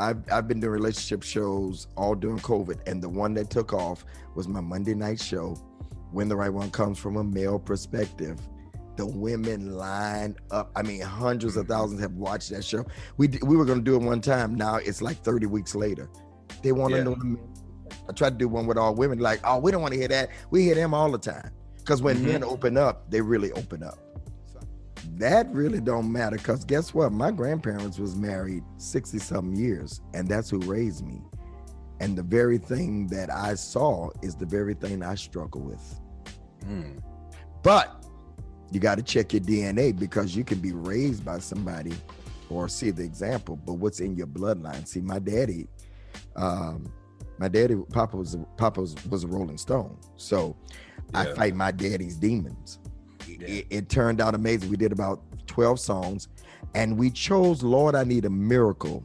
I've I've been doing relationship shows all during COVID, and the one that took off was my Monday night show. When the right one comes from a male perspective, the women line up. I mean, hundreds of thousands have watched that show. We we were going to do it one time. Now it's like 30 weeks later. They want to Yeah. know the men. I tried to do one with all women. Like, oh, we don't want to hear that. We hear them all the time. Because when Mhm. men open up, they really open up. That really don't matter. Because guess what? My grandparents was married 60 something years, and that's who raised me. And the very thing that I saw is the very thing I struggle with. Mm. But you got to check your DNA because you can be raised by somebody or see the example, but what's in your bloodline? See, my daddy, um, my daddy, Papa was Papa was, was a Rolling Stone, so I fight my daddy's demons. Yeah. It, it turned out amazing. We did about twelve songs, and we chose "Lord, I Need a Miracle"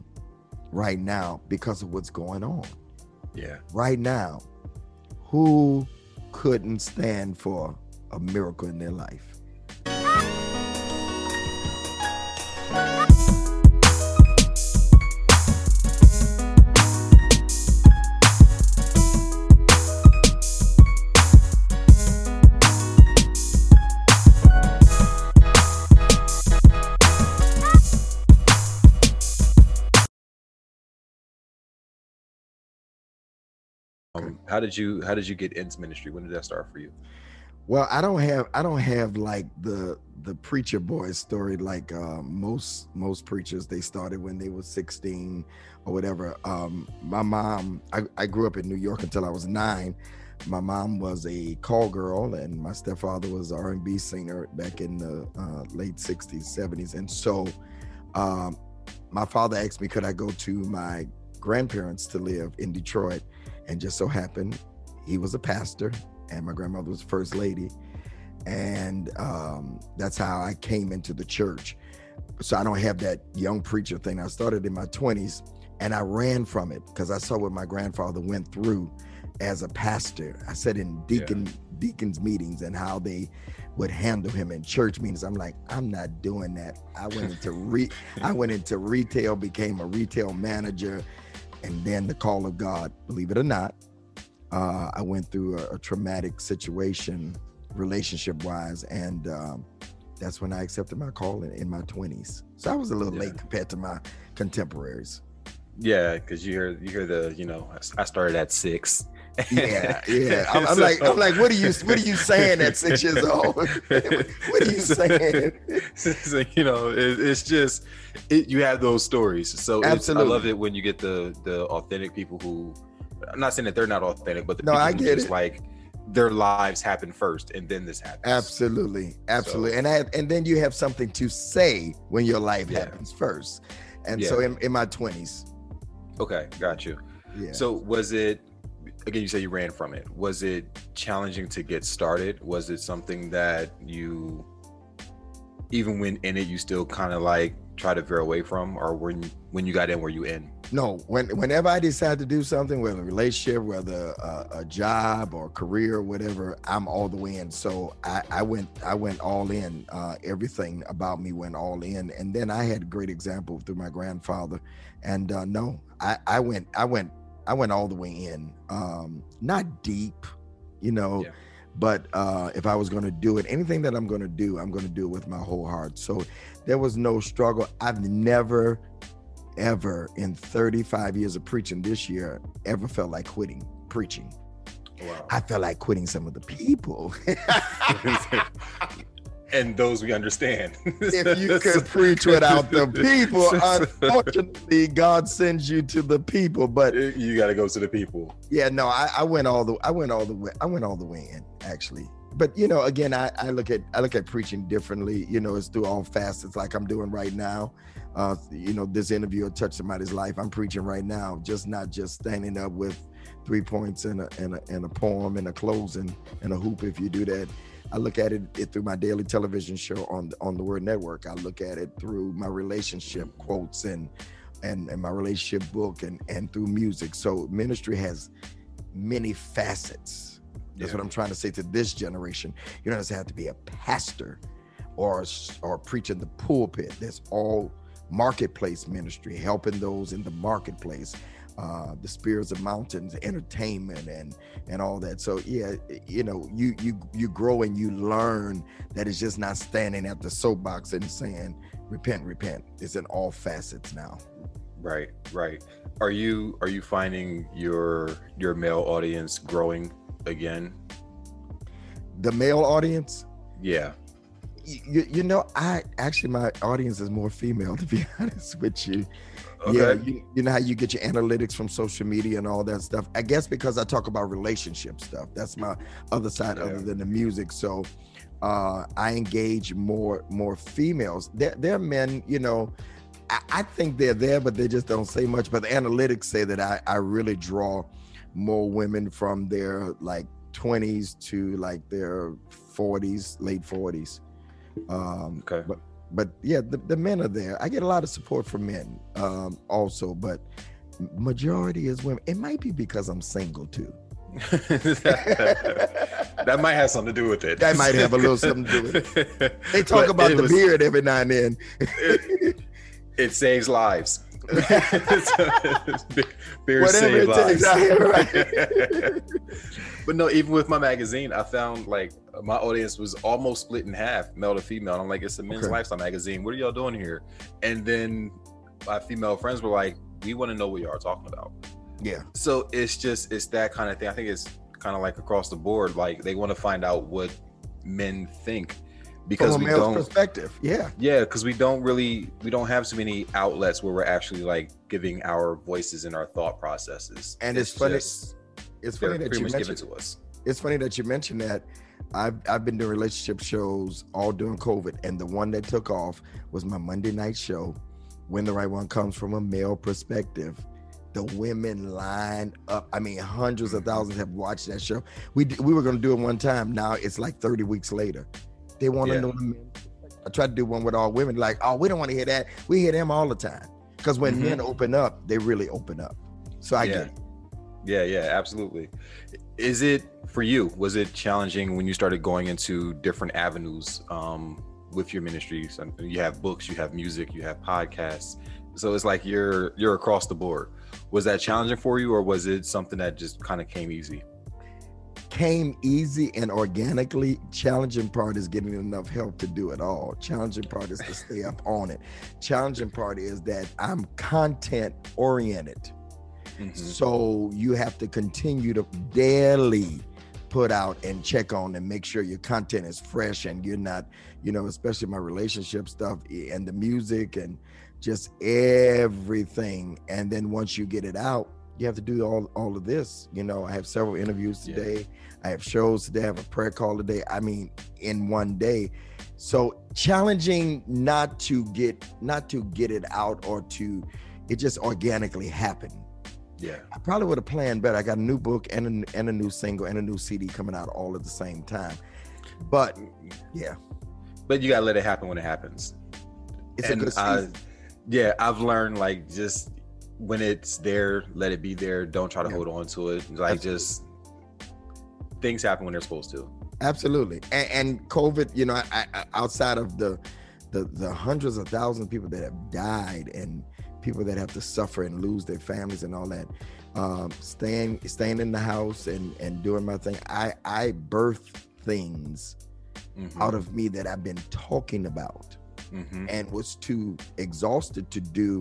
right now because of what's going on Yeah. right now. Who couldn't stand for a miracle in their life? Um, how did you how did you get into ministry? When did that start for you? Well, I don't have I don't have like the the preacher boy story like uh, most most preachers. They started when they were 16 or whatever. Um, my mom, I, I grew up in New York until I was nine. My mom was a call girl, and my stepfather was an R&B singer back in the uh, late 60s, 70s. And so, um, my father asked me, could I go to my grandparents to live in Detroit? And just so happened, he was a pastor and my grandmother was first lady. And um, that's how i came into the church. So i don't have that young preacher thing. I started in my 20s and i ran from it because i saw what my grandfather went through as a pastor. I sat in deacon deacons meetings and how they would handle him in church meetings. I'm like i'm not doing that. I went into re i went into retail became a retail manager and then the call of god believe it or not uh, I went through a, a traumatic situation, relationship wise, and um, that's when I accepted my call in, in my 20s. So I was a little Yeah. late compared to my contemporaries. Yeah, because you hear you hear the you know I started at six. Yeah, yeah. I'm, I'm like, I'm like, what are you, what are you saying at six years old? what are you saying? so, you know, it, it's just it, you have those stories. So it's, I love it when you get the the authentic people who. I'm not saying that they're not authentic, but the No, people I who get just it. like their lives happen first, and then this happens. Absolutely, absolutely. So- and I, and then you have something to say when your life Yeah. happens first. And Yeah. so in, in my 20s, Okay, got you. yeah. So was it again? You say you ran from it. Was it challenging to get started? Was it something that you, even when in it, you still kind of like try to veer away from, or when when you got in, were you in? no when whenever i decide to do something whether a relationship whether a, a job or career or whatever i'm all the way in so i i went i went all in uh everything about me went all in and then i had a great example through my grandfather and uh no i i went i went i went all the way in um not deep you know Yeah. but uh if i was going to do it anything that i'm going to do i'm going to do it with my whole heart so there was no struggle i've never ever in 35 years of preaching this year ever felt like quitting preaching. Wow. I felt like quitting some of the people. and those we understand. if you could preach without the people, unfortunately, God sends you to the people. But you got to go to the people. yeah, no, I, I went all the I went all the way I went all the way in actually. But you know, again, I, I look at I look at preaching differently. You know, it's through all facets, like I'm doing right now. Uh, you know, this interview will touch somebody's life. I'm preaching right now, just not just standing up with three points and a and a, and a poem and a closing and a hoop. If you do that, I look at it, it through my daily television show on on the Word Network. I look at it through my relationship quotes and and, and my relationship book and and through music. So ministry has many facets. That's Yeah. what I'm trying to say to this generation. You don't have to be a pastor or or preach in the pulpit. That's all marketplace ministry, helping those in the marketplace, uh, the spirits of mountains, entertainment, and and all that. So yeah, you know, you you you grow and you learn that it's just not standing at the soapbox and saying repent, repent. It's in all facets now. Right, right. Are you are you finding your your male audience growing again? The male audience? Yeah. You, you know, I actually my audience is more female to be honest with you. Okay. Yeah, you, you know how you get your analytics from social media and all that stuff. I guess because I talk about relationship stuff. That's my other side, Yeah. other than the music. So uh, I engage more more females. There, there are men, you know. I, I think they're there, but they just don't say much. But the analytics say that I, I really draw more women from their like 20s to like their 40s, late 40s. Um, Okay. but but yeah, the, the men are there. I get a lot of support from men um, also, but majority is women. It might be because I'm single too. that might have something to do with it. That might have a little something to do with it. They talk But about the was- beard every now and then. It, it saves lives. Beer Whatever it takes. lives. Right. but no, even with my magazine, I found like my audience was almost split in half, male to female. And I'm like, it's a men's Okay. lifestyle magazine. What are y'all doing here? And then my female friends were like, we want to know what y'all are talking about. Yeah. So it's just it's that kind of thing. I think it's kind of like across the board. Like they want to find out what men think because we don't. perspective. Yeah. Yeah, because we don't really we don't have so many outlets where we're actually like giving our voices and our thought processes. And it's funny- just- It's funny that pretty you much given mentioned to us. It's funny that you mentioned that. I've I've been doing relationship shows all during COVID, and the one that took off was my Monday night show. When the right one comes from a male perspective, the women line up. I mean, hundreds of thousands have watched that show. We we were going to do it one time. Now it's like thirty weeks later. They want to Yeah. know. The men. I tried to do one with all women. Like, oh, we don't want to hear that. We hear them all the time. Because when Mhm. men open up, they really open up. So I Yeah. get it. Yeah, yeah, absolutely. Is it for you? Was it challenging when you started going into different avenues um, with your ministries? You have books, you have music, you have podcasts. So it's like you're you're across the board. Was that challenging for you, or was it something that just kind of came easy? came easy and organically. Challenging part is getting enough help to do it all. Challenging part is to stay up on it. Challenging part is that I'm content oriented. Mhm. So you have to continue to daily put out and check on and make sure your content is fresh and you're not, you know, especially my relationship stuff and the music and just everything. And then once you get it out, you have to do all all of this. You know, I have several interviews Yeah. today. I have shows today. I have a prayer call today. I mean, in one day. So challenging not to get not to get it out or to it just organically happened. Yeah. I probably would have planned better. I got a new book and a, and a new single and a new CD coming out all at the same time. But mm, mm. yeah, But you gotta let it happen when it happens. it's and a good season. yeah, I've learned like just when it's there, let it be there. Don't try to Yeah. hold on to it. Like Absolutely. just things happen when they're supposed to. Absolutely. And, and COVID, you know, I, I, outside of the, the the hundreds of thousands of people that have died and people that have to suffer and lose their families and all that, um, staying staying in the house and and doing my thing. I I birth things Mhm, out of me that I've been talking about. mhm. and was too exhausted to do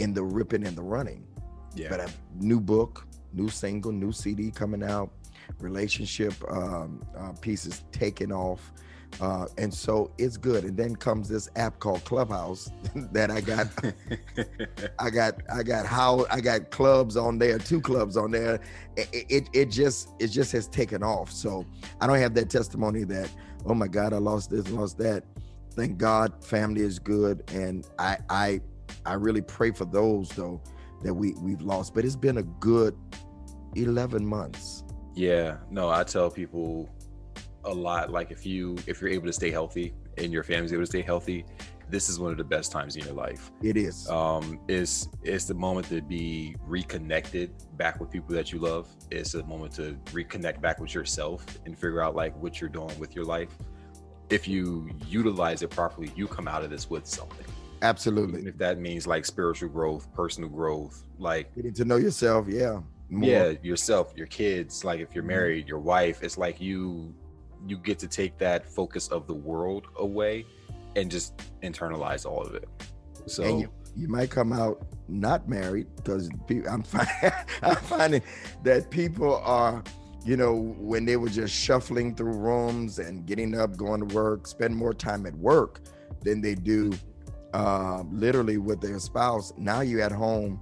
in the ripping and the running. yeah, But a new book, new single, new CD coming out, relationship um, uh, pieces taking off. Uh, and so it's good. And then comes this app called Clubhouse that I got. I got I got how I got clubs on there, two clubs on there. It, it it just it just has taken off. So I don't have that testimony that oh my God I lost this lost that. Thank God family is good, and I I I really pray for those though that we we've lost. But it's been a good eleven months. yeah. No, I tell people a lot. Like if you if you're able to stay healthy and your family's able to stay healthy, this is one of the best times in your life. It is. um it's it's the moment to be reconnected back with people that you love it's a moment to reconnect back with yourself and figure out like what you're doing with your life if you utilize it properly you come out of this with something Absolutely. if that means like spiritual growth, personal growth, like Getting to know yourself. Yeah. more. yeah, yourself, your kids, like if you're Mhm. married, your wife, it's like you you get to take that focus of the world away and just internalize all of it. So and you, you might come out not married because I'm I'm finding that people are, you know, when they were just shuffling through rooms and getting up, going to work, spend more time at work than they do uh, literally with their spouse. Now you're at home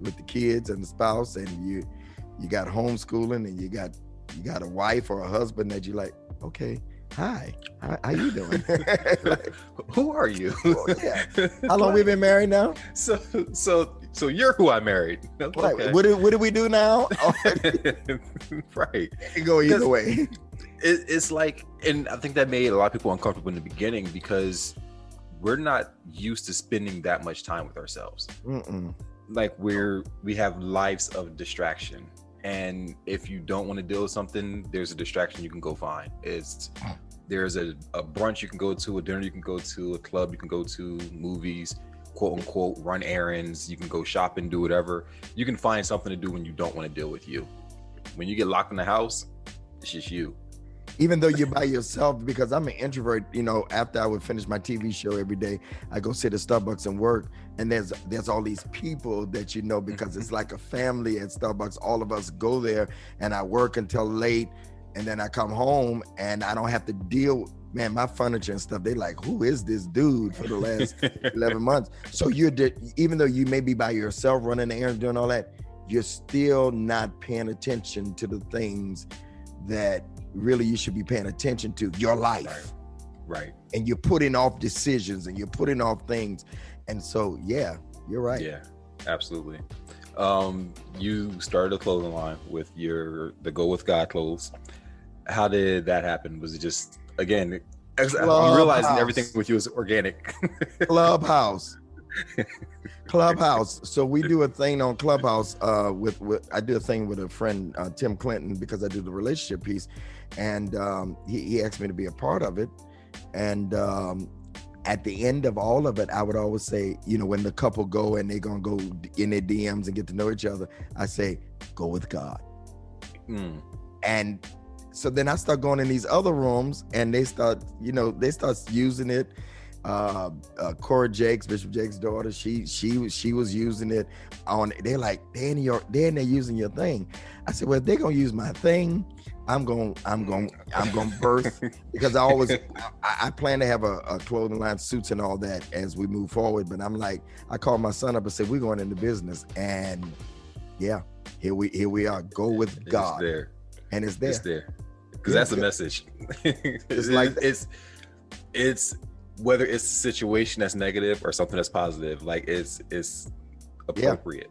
with the kids and the spouse, and you you got homeschooling, and you got you got a wife or a husband that you like. Okay, hi, how, how you doing? Like, who are you? Yeah. how long we been married now? So so so you're who I married. Right. Okay. What do what do we do now? Oh, right. it go either way. It, it's like, and I think that made a lot of people uncomfortable in the beginning because we're not used to spending that much time with ourselves. Mm-mm. Like we're we have lives of distraction, and if you don't want to deal with something, there's a distraction you can go find. It's there's a, a brunch you can go to, a dinner you can go to, a club you can go to, movies, quote unquote, run errands. You can go shopping, do whatever. You can find something to do when you don't want to deal with you. When you get locked in the house, it's just you. Even though you're by yourself, because I'm an introvert, you know, after I would finish my TV show every day, I go sit at Starbucks and work. And there's there's all these people that you know mm-hmm. because it's like a family at Starbucks. All of us go there and I work until late and then I come home and I don't have to deal man, my furniture and stuff, they like, who is this dude for the last 11 months. So you're di- even though you may be by yourself running the errands, doing all that, you're still not paying attention to the things that really you should be paying attention to your life. right. And you're putting off decisions and you're putting off things. And so, yeah, you're right. Yeah, absolutely. Um, you started a clothing line with your the Go with God clothes. How did that happen? Was it just again? ex- You realizing everything with you is organic. Clubhouse. Clubhouse. So we do a thing on Clubhouse uh with, with I do a thing with a friend uh, Tim Clinton because I do the relationship piece and um he, he asked me to be a part of it and um at the end of all of it I would always say you know when the couple go and they're gonna go in their DMs and get to know each other I say go with God Mm, and so then I start going in these other rooms and they start, you know, they start using it. Uh, uh Cora Jakes, Bishop Jakes' daughter, she she was she was using it on they're like, they're in they're using your thing. I said, Well, if they're gonna use my thing, I'm gonna I'm gonna I'm gonna birth because I always I, I plan to have a, a clothing line, suits and all that as we move forward. But I'm like, I called my son up and said, We're going into business. And yeah, here we here we are. Go with it's God. there. And it's there. It's there. Because that's a message. it's, like it's it's whether it's a situation that's negative or something that's positive. Like it's it's appropriate.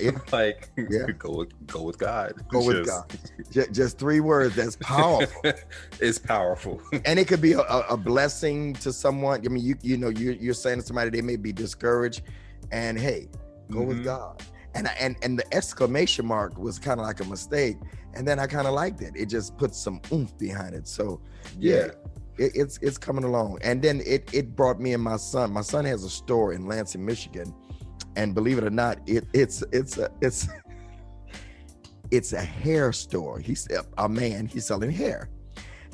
Yeah. like Yeah. go with go with God. Go with Just- God. Ju- just three words that's powerful it's powerful. and it could be a, a a blessing to someone i mean you you know you, you're saying to somebody they may be discouraged and hey go with Mhm. god and I- and and the exclamation mark was kind of like a mistake and then i kind of liked it it just put some oomph behind it so Yeah. It, it's it's coming along. And then it it brought me and my son my son has a store in lansing michigan. And believe it or not it it's it's a it's it's a hair store. He's a- a man he's selling hair.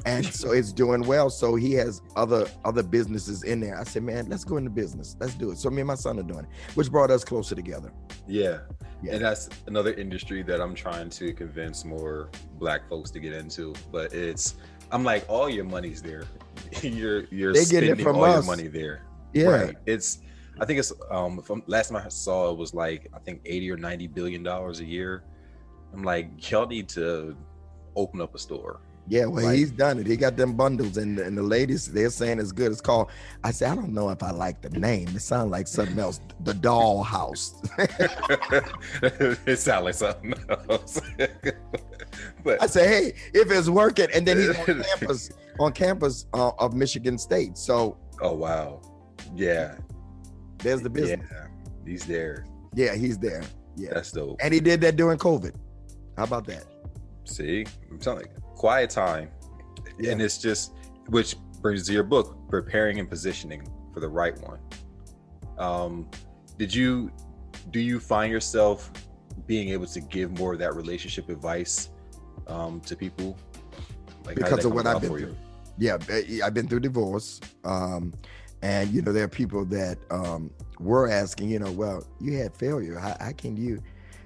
And so it's doing well. So he has other other businesses in there. I said man let's go into business. Let's do it. So me and my son are doing it which brought us closer together. Yeah. Yeah. And that's another industry that I'm trying to convince more black folks to get into. But it's I'm like, all your money's there. you're you're They spending from all us. your money there. yeah Right. It's I think it's um from last time I saw it was like I think 80 or 90 billion dollars a year. I'm like, y'all need to open up a store. Yeah, well, Like- he's done it. He got them bundles, and, and the ladies they're saying it's good. It's called. I said I don't know if I like the name. It sounds like something else. The Doll House. it sounds like something else. but I say, hey, if it's working, and then he's on campus on campus uh, of Michigan State. So oh wow. Yeah. there's the business. Yeah. He's there. Yeah, he's there. Yeah, That's dope. and he did that during COVID. How about that? See, I'm telling you, quiet time. Yeah. And it's just, which brings to your book, preparing and positioning for the right one. Um, did you do you find yourself being able to give more of that relationship advice um, to people? Like because of what I've been through. Yeah, I've been through divorce. Um, and you know, there are people that um, were asking, you know, well, you had failure. How, how can you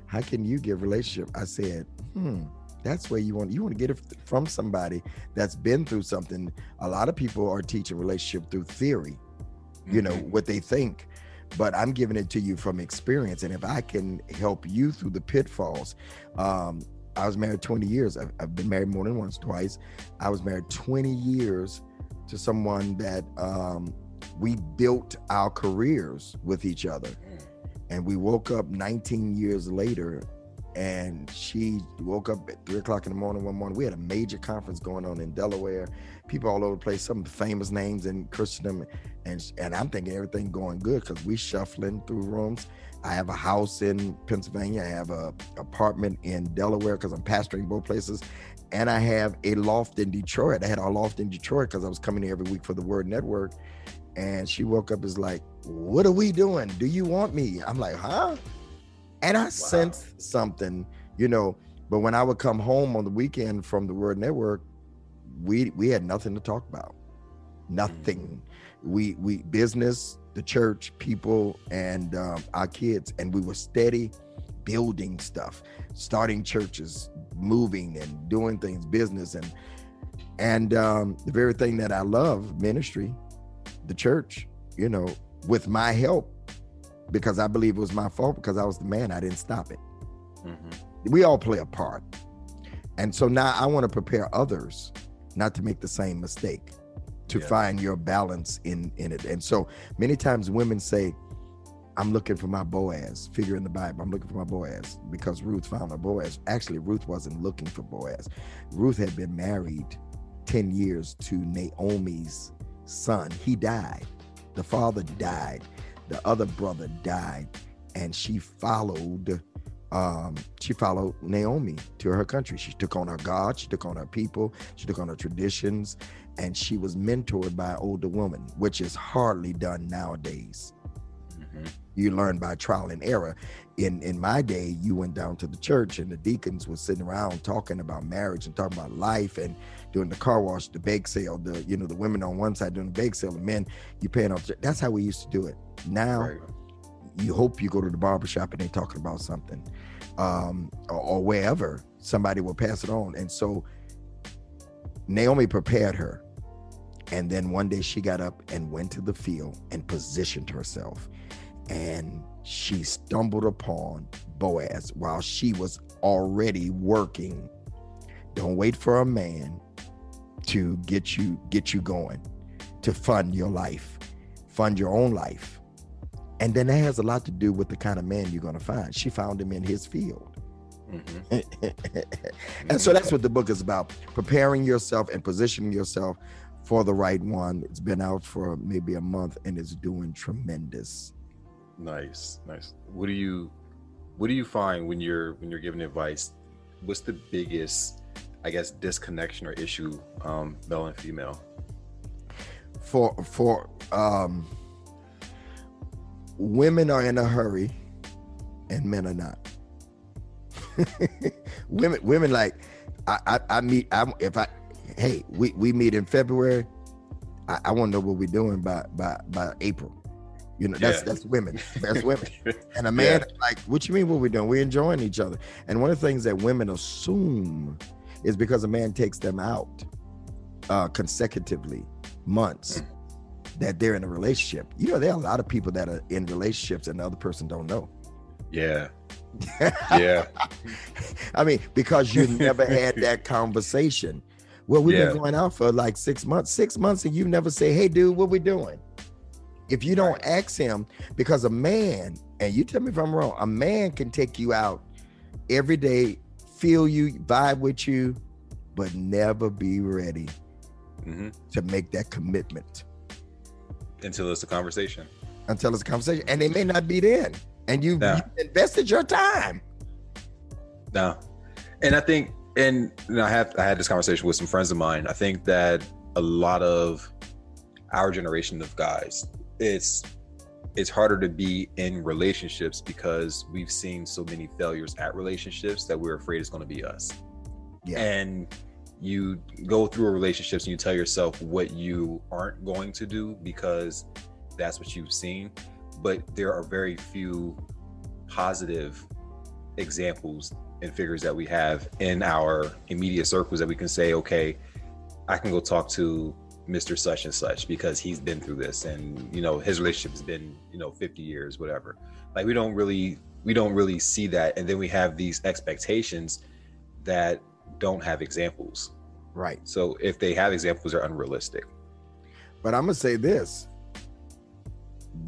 how can you give relationship? I said, hmm, that's where you want you want to get it from somebody that's been through something. A lot of people are teaching relationship through theory, you know, mm-hmm. what they think but I'm giving it to you from experience. And if I can help you through the pitfalls, um, I was married 20 years. I've, I've, been married more than once, twice. I was married 20 years to someone that um, we built our careers with each other. Mm. And we woke up 19 years later and she woke up at three o'clock in the morning one morning. We had a major conference going on in Delaware, people all over the place, some famous names in Christendom, and and I'm thinking everything going good because we shuffling through rooms. I have a house in Pennsylvania. I have a apartment in Delaware because I'm pastoring both places, and I have a loft in Detroit. I had a loft in Detroit because I was coming here every week for the Word Network. And she woke up is like, "What are we doing? Do you want me?" I'm like, "Huh?" And I wow. sensed something, you know. But when I would come home on the weekend from the Word Network, we we had nothing to talk about. Nothing. Mm. We we business, the church, people, and um, our kids, and we were steady building stuff, starting churches, moving and doing things, business, and and um, the very thing that I love, ministry, the church, you know, with my help, because I believe it was my fault because I was the man. I didn't stop it. Mm-hmm. We all play a part. And so now I want to prepare others not to make the same mistake, to yeah. find your balance in in it. And so many times women say, I'm looking for my Boaz, figure in the Bible. I'm looking for my Boaz because Ruth found her Boaz. Actually, Ruth wasn't looking for Boaz. Ruth had been married 10 years to Naomi's son. He died. The father died the other brother died and she followed um, she followed Naomi to her country. She took on her God, she took on her people, she took on her traditions, and she was mentored by an older woman, which is hardly done nowadays. Mm-hmm. You learn by trial and error. In in my day, you went down to the church and the deacons were sitting around talking about marriage and talking about life and doing the car wash, the bake sale, the you know the women on one side doing the bake sale, the men you paying off. That's how we used to do it. Now, right. you hope you go to the barbershop and they talking about something, um, or, or wherever somebody will pass it on. And so Naomi prepared her. And then one day she got up and went to the field and positioned herself. And she stumbled upon Boaz while she was already working. Don't wait for a man to get you get you going, to fund your life, fund your own life. And then that has a lot to do with the kind of man you're going to find. She found him in his field. Mm-hmm. and so that's what the book is about preparing yourself and positioning yourself for the right one. It's been out for maybe a month and it's doing tremendous. Nice, nice. What do you what do you find when you're when you're giving advice? What's the biggest, I guess, disconnection or issue, um, male and female? For for um women are in a hurry and men are not. women, women like I, I, I meet. I, if I, hey, we, we meet in February. I, I want to know what we're doing by by by April. You know, that's yeah. that's women. That's women. And a man yeah. like, what you mean? What we're doing? We're enjoying each other. And one of the things that women assume is because a man takes them out uh, consecutively months. Mm that they're in a relationship. You know, there are a lot of people that are in relationships and the other person don't know. Yeah. yeah. I mean, because you never had that conversation. Well, we've yeah. been going out for like six months, six months, and you never say, Hey, dude, what we doing? If you don't right. ask him, because a man, and you tell me if I'm wrong, a man can take you out every day, feel you, vibe with you, but never be ready mm-hmm. to make that commitment until it's a conversation. Until it's a conversation, and they may not be then, and you, no. you invested your time. No, and I think, and you know, I have I had this conversation with some friends of mine. I think that a lot of our generation of guys, it's it's harder to be in relationships because we've seen so many failures at relationships that we're afraid it's going to be us. Yeah. And you go through relationships and you tell yourself what you aren't going to do because that's what you've seen. But there are very few positive examples and figures that we have in our immediate circles that we can say, okay, I can go talk to Mr. Such and Such because he's been through this and you know his relationship's been, you know, 50 years, whatever. Like we don't really we don't really see that. And then we have these expectations that don't have examples. Right. So if they have examples, they're unrealistic. But I'm gonna say this.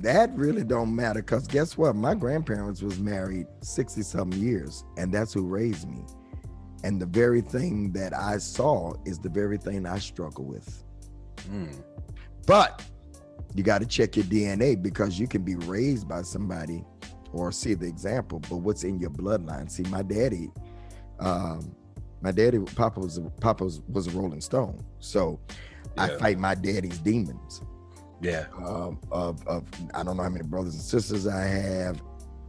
That really don't matter because guess what? My grandparents was married 60 something years, and that's who raised me. And the very thing that I saw is the very thing I struggle with. Mm. But you got to check your DNA because you can be raised by somebody or see the example, but what's in your bloodline? See, my daddy, um, my daddy, Papa was Papa was, was a Rolling Stone, so yeah. I fight my daddy's demons. Yeah. Um, of of I don't know how many brothers and sisters I have.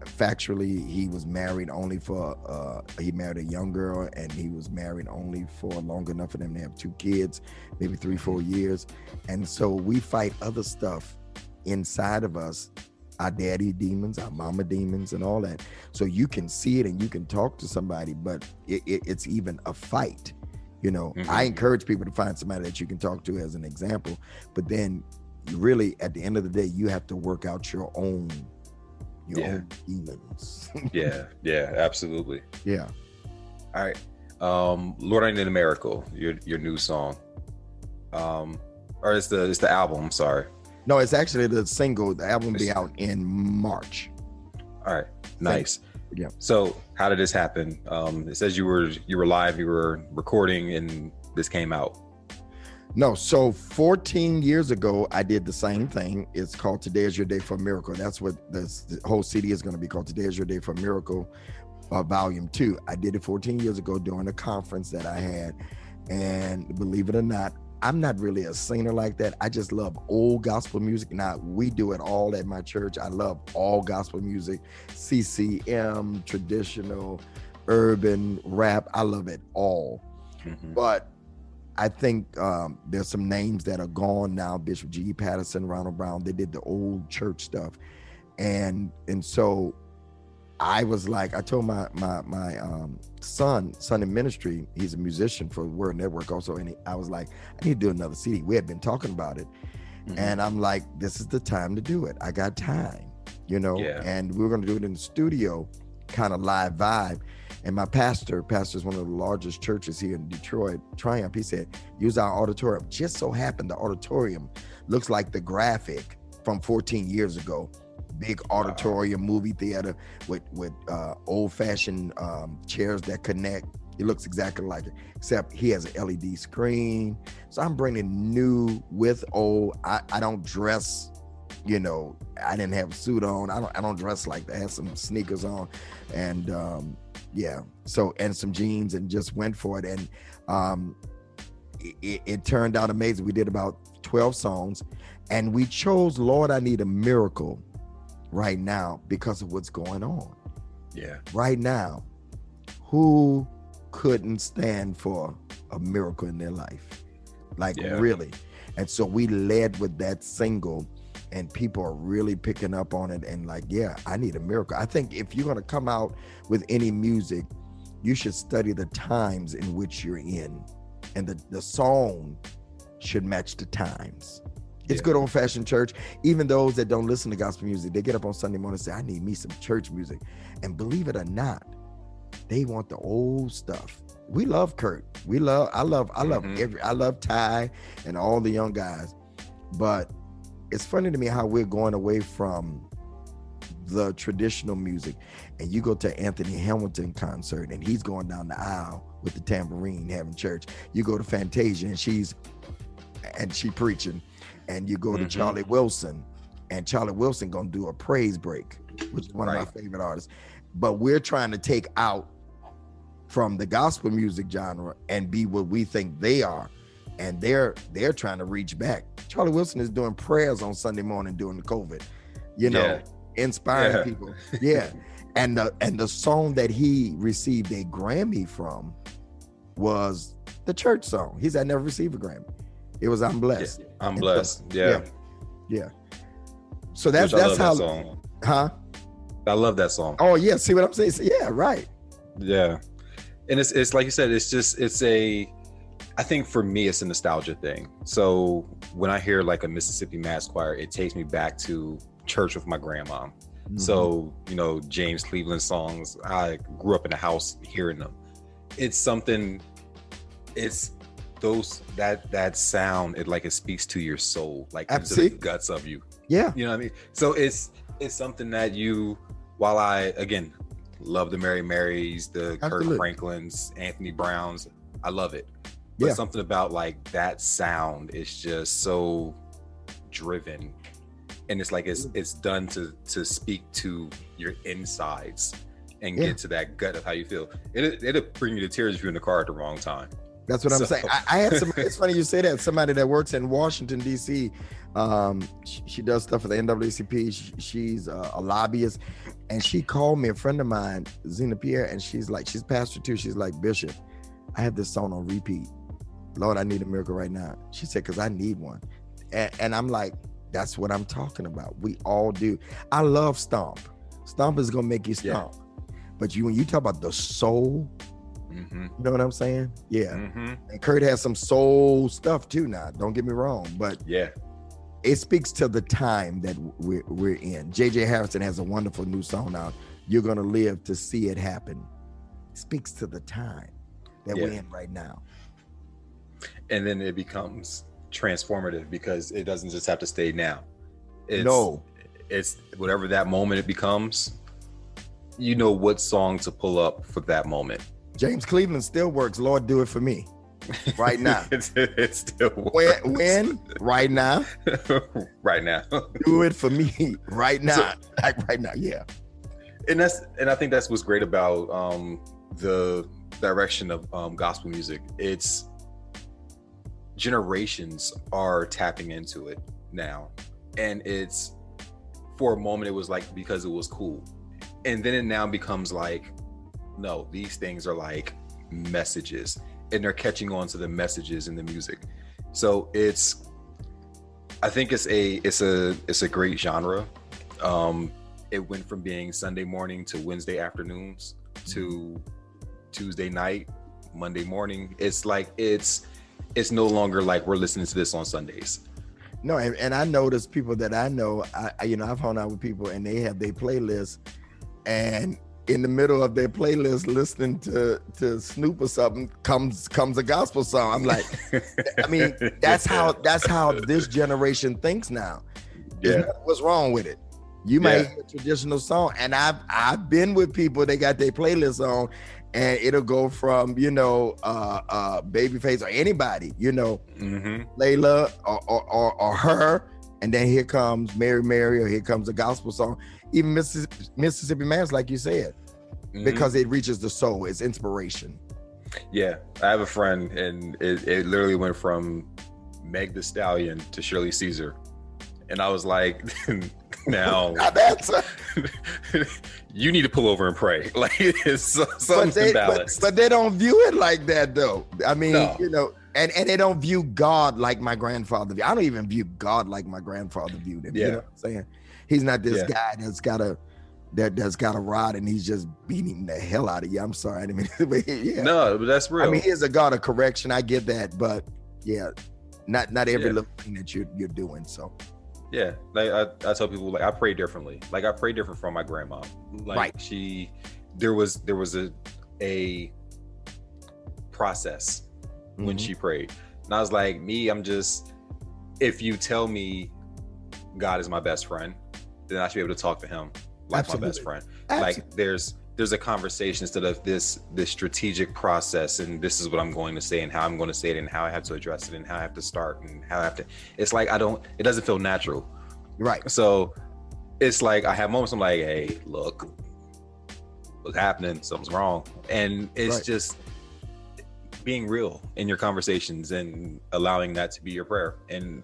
Factually, he was married only for uh he married a young girl and he was married only for long enough for them to have two kids, maybe three, four mm-hmm. years. And so we fight other stuff inside of us our daddy demons, our mama demons, and all that. So you can see it and you can talk to somebody, but it, it, it's even a fight. You know, mm-hmm. I encourage people to find somebody that you can talk to as an example, but then really at the end of the day, you have to work out your own your yeah. own demons. yeah, yeah, absolutely. Yeah. All right. Um, Lord I Need a Miracle, your your new song. Um, or it's the it's the album, I'm sorry. No, it's actually the single. The album will be out in March. All right, nice. Yeah. So, how did this happen? Um, it says you were you were live, you were recording, and this came out. No, so 14 years ago, I did the same thing. It's called Today is Your Day for a Miracle. That's what this, the whole CD is going to be called Today is Your Day for a Miracle, uh, Volume 2. I did it 14 years ago during a conference that I had. And believe it or not, I'm not really a singer like that. I just love old gospel music. Now we do it all at my church. I love all gospel music, CCM, traditional, urban, rap. I love it all. Mm-hmm. But I think um, there's some names that are gone now. Bishop G. Patterson, Ronald Brown. They did the old church stuff, and and so I was like, I told my my my um, son, son in ministry, he's a musician for Word Network also, and he, I was like, I need to do another CD. We had been talking about it, mm-hmm. and I'm like, this is the time to do it. I got time, you know, yeah. and we are gonna do it in the studio, kind of live vibe. And my pastor, pastor is one of the largest churches here in Detroit, Triumph. He said, use our auditorium. Just so happened the auditorium looks like the graphic from 14 years ago big auditorium wow. movie theater with with uh, old fashioned um, chairs that connect. It looks exactly like it, except he has an LED screen. So I'm bringing new with old. I, I don't dress, you know. I didn't have a suit on. I don't I don't dress like that. I had some sneakers on, and um, yeah. So and some jeans and just went for it. And um, it, it turned out amazing. We did about 12 songs, and we chose "Lord, I Need a Miracle." right now because of what's going on. Yeah. Right now, who couldn't stand for a miracle in their life? Like yeah. really. And so we led with that single and people are really picking up on it and like, yeah, I need a miracle. I think if you're going to come out with any music, you should study the times in which you're in and the, the song should match the times. It's yeah. good old fashioned church. Even those that don't listen to gospel music, they get up on Sunday morning and say, I need me some church music. And believe it or not, they want the old stuff. We love Kirk. We love, I love, I love mm-hmm. every, I love Ty and all the young guys. But it's funny to me how we're going away from the traditional music. And you go to Anthony Hamilton concert and he's going down the aisle with the tambourine having church. You go to Fantasia and she's and she preaching and you go mm-hmm. to Charlie Wilson, and Charlie Wilson gonna do a praise break, which is one right. of my favorite artists. But we're trying to take out from the gospel music genre and be what we think they are, and they're they're trying to reach back. Charlie Wilson is doing prayers on Sunday morning during the COVID. you know, Yeah. inspiring Yeah. people. Yeah. and the and the song that he received a Grammy from was the church song. He said I never received a Grammy. It was I'm blessed. Yeah, I'm And blessed. so- Yeah. Yeah. So that's that's how that song. huh? I love that song. Oh yeah, see what I'm saying? Yeah, right. Yeah. And it's it's like you said, it's just it's a I think for me it's a nostalgia thing. So when I hear like a Mississippi Mass Choir, it takes me back to church with my grandma. Mm-hmm. So, you know, James Cleveland songs, I grew up in the house hearing them. It's something it's those that that sound it like it speaks to your soul, like into the guts of you. yeah, You know what I mean? So it's it's something that you while I again love the Mary Marys, the Absolutely. Kirk Franklins, Anthony Browns, I love it. But Yeah. something about like that sound is just so driven. And it's like it's it's done to to speak to your insides and Yeah. get to that gut of how you feel. It it'll bring you to tears if you're in the car at the wrong time. That's what I'm saying. I, I had some. It's funny you say that. Somebody that works in Washington D.C. Um, she, she does stuff for the NAACP. She, she's a, a lobbyist, and she called me. A friend of mine, Zena Pierre, and she's like, she's pastor too. She's like, Bishop, I have this song on repeat. Lord, I need a miracle right now. She said, because I need one, and, and I'm like, that's what I'm talking about. We all do. I love stomp. Stomp is gonna make you Yeah. stomp, but you when you talk about the soul, Mm-hmm. you know what I'm saying? Yeah. Mm-hmm. And Kirk has some soul stuff too now. Don't get me wrong, but Yeah. it speaks to the time that we're, we're in. JJ Hairston has a wonderful new song out. You're gonna live to see it happen. It speaks to the time that we're in right now. And then it becomes transformative because it doesn't just have to stay now. It's, no, it's whatever that moment it becomes. You know what song to pull up for that moment. James Cleveland still works. Lord, do it for me right now. it's, it still when, works. when? Right now. right now. Do it for me right now. like right now. Yeah. and that's and I think that's what's great about um the direction of um gospel music. It's generations are tapping into it now. And it's for a moment it was like because it was cool. And then it now becomes like, no, these things are like messages. And they're catching on to the messages in the music. So it's I think it's a it's a it's a great genre. Um it went from being Sunday morning to Wednesday afternoons to Tuesday night, Monday morning. It's like it's it's no longer like we're listening to this on Sundays. No, and, and I notice people that I know, I, you know, I've hung out with people and they have their playlist, and in the middle of their playlist, listening to to Snoop or something, comes comes a gospel song. I'm like, I mean, that's how that's how this generation thinks now. Yeah, What's wrong with it? You might Yeah. hear a traditional song, and I've I've been with people they got their playlist on, and it'll go from you know uh uh Babyface or anybody, you know, hmm Layla or, or, or, or her, and then here comes Mary Mary or here comes a gospel song. Even Mississippi, Mississippi Mass, like you said, Mm-hmm. because it reaches the soul, it's inspiration. yeah. I have a friend, and it, it literally went from Meg the Stallion to Shirley Caesar, and I was like, now Now that's a, you need to pull over and pray. Like it's so- but, something they, but, but they don't view it like that though. I mean, No. you know, and, and they don't view God like my grandfather. viewed. I don't even view God like my grandfather viewed him. You Yeah. know what I'm saying? He's not this Yeah. guy that's got a that that's got a rod and he's just beating the hell out of you. I'm sorry, I didn't mean but yeah. no, but that's real. I mean, he is a God of correction. I get that, but yeah, not not every Yeah. little thing that you're you're doing. So Yeah, like I, I tell people like I pray differently. Like I pray different from my grandma. Like Right. she there was there was a a process when mhm. she prayed. And I was like, me, I'm just if you tell me God is my best friend, then I should be able to talk to him like my best friend. Absolutely. Like there's there's a conversation instead of this this strategic process and this is what I'm going to say and how I'm going to say it and how I have to address it and how I have to start and how I have to it's like I don't it doesn't feel natural. right. So it's like I have moments I'm like, hey, look, what's happening? Something's wrong. And it's Right. just being real in your conversations and allowing that to be your prayer. And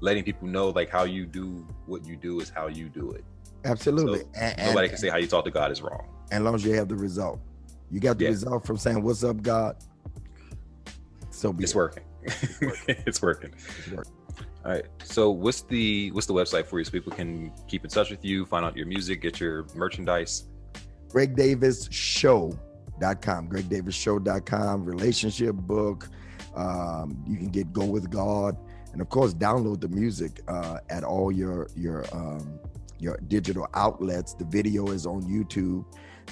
letting people know like how you do what you do is how you do it. Absolutely. So and, Nobody and- can say how you talk to God is wrong. As long as you have the result. You got the Yeah. result from saying, What's up, God? So be It's it. working. it's working. It's working. All right. So what's the what's the website for you so people can keep in touch with you, find out your music, get your merchandise? GregDavisShow.com. GregDavisShow.com. Relationship book. Um, you can get Go with God. And of course, download the music uh, at all your your um, your digital outlets. The video is on YouTube.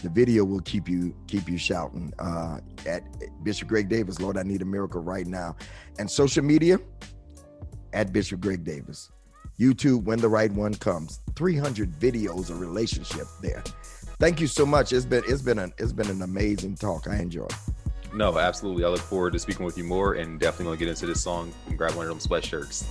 The video will keep you keep you shouting uh, at Bishop Greg Davis. Lord, I need a miracle right now. And social media at Bishop Greg Davis. YouTube, when the right one comes. 300 videos of relationship there. Thank you so much. It's been it's been an it's been an amazing talk. I enjoyed. No, absolutely. I look forward to speaking with you more and definitely gonna get into this song and grab one of them sweatshirts.